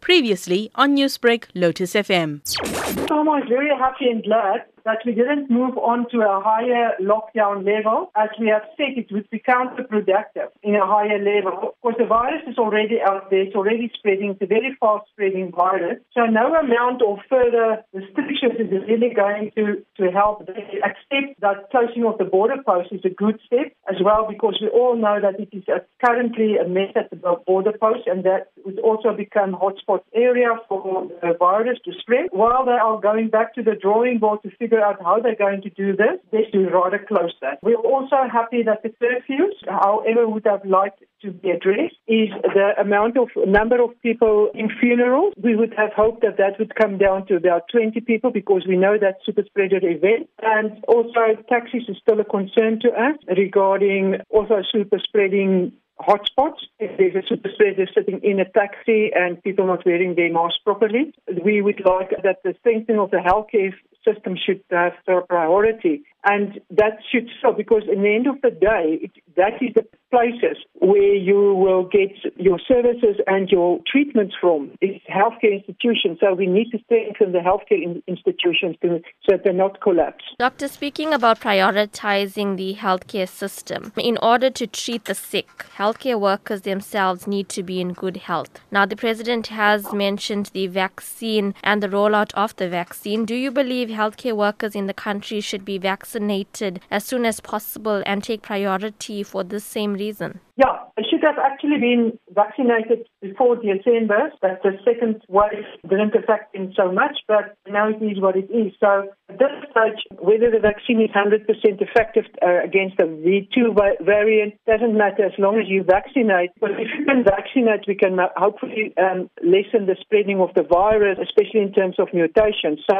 Previously on Newsbreak, Lotus FM. So I was very happy and glad that we didn't move on to a higher lockdown level. As we have said, it would be counterproductive in a higher level. Of course, the virus is already out there. It's already spreading. It's a very fast spreading virus. So no amount of further restrictions is really going to, to help. They accept that closing of the border post is a good step as well because we all know that it is currently a mess at the border post and that would also become hotspot area for the virus to spread. While they are going back to the drawing board to figure out how they're going to do this, they should rather close that. We're also happy that the curfews, however, would have liked to be addressed is the amount of number of people in funerals. We would have hoped that that would come down to about 20 people because we know that super spreader event. And also taxis is still a concern to us regarding also super spreading hotspots. If there's a super spreader sitting in a taxi and people not wearing their masks properly, we would like that the strengthening of the healthcare system should uh, have priority. And that should stop because in the end of the day, it, that is the places where you will get your services and your treatments from is healthcare institutions. So we need to strengthen the healthcare in institutions to, so that they're not collapse. Doctor, speaking about prioritizing the healthcare system, in order to treat the sick, healthcare workers themselves need to be in good health. Now, the president has mentioned the vaccine and the rollout of the vaccine. Do you believe healthcare workers in the country should be vaccinated as soon as possible and take priority for this same reason? Yeah, it should have actually been vaccinated before the December, but the second wave didn't affect him so much, but now it is what it is. So at this stage, whether the vaccine is 100% effective uh, against the V2 variant doesn't matter as long as you vaccinate. But if you can vaccinate, we can hopefully um, lessen the spreading of the virus, especially in terms of mutations. So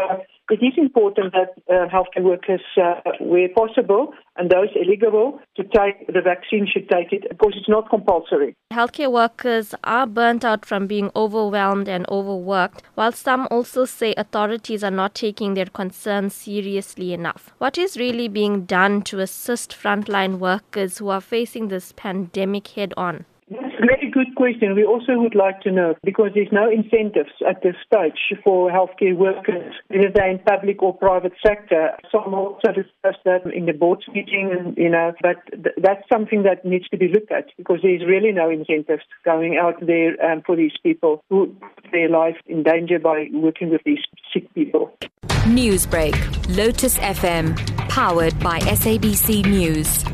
it is important that uh, healthcare workers, uh, where possible, and those eligible to take the vaccine should take it. Because it's not compulsory. Healthcare workers are burnt out from being overwhelmed and overworked, while some also say authorities are not taking their concerns seriously enough. What is really being done to assist frontline workers who are facing this pandemic head on? Very good question. We also would like to know because there's no incentives at this stage for healthcare workers, whether they're in public or private sector. Some also discussed that in the board meeting, and you know, but th- that's something that needs to be looked at because there's really no incentives going out there um, for these people who put their life in danger by working with these sick people. Newsbreak, Lotus FM, powered by SABC News.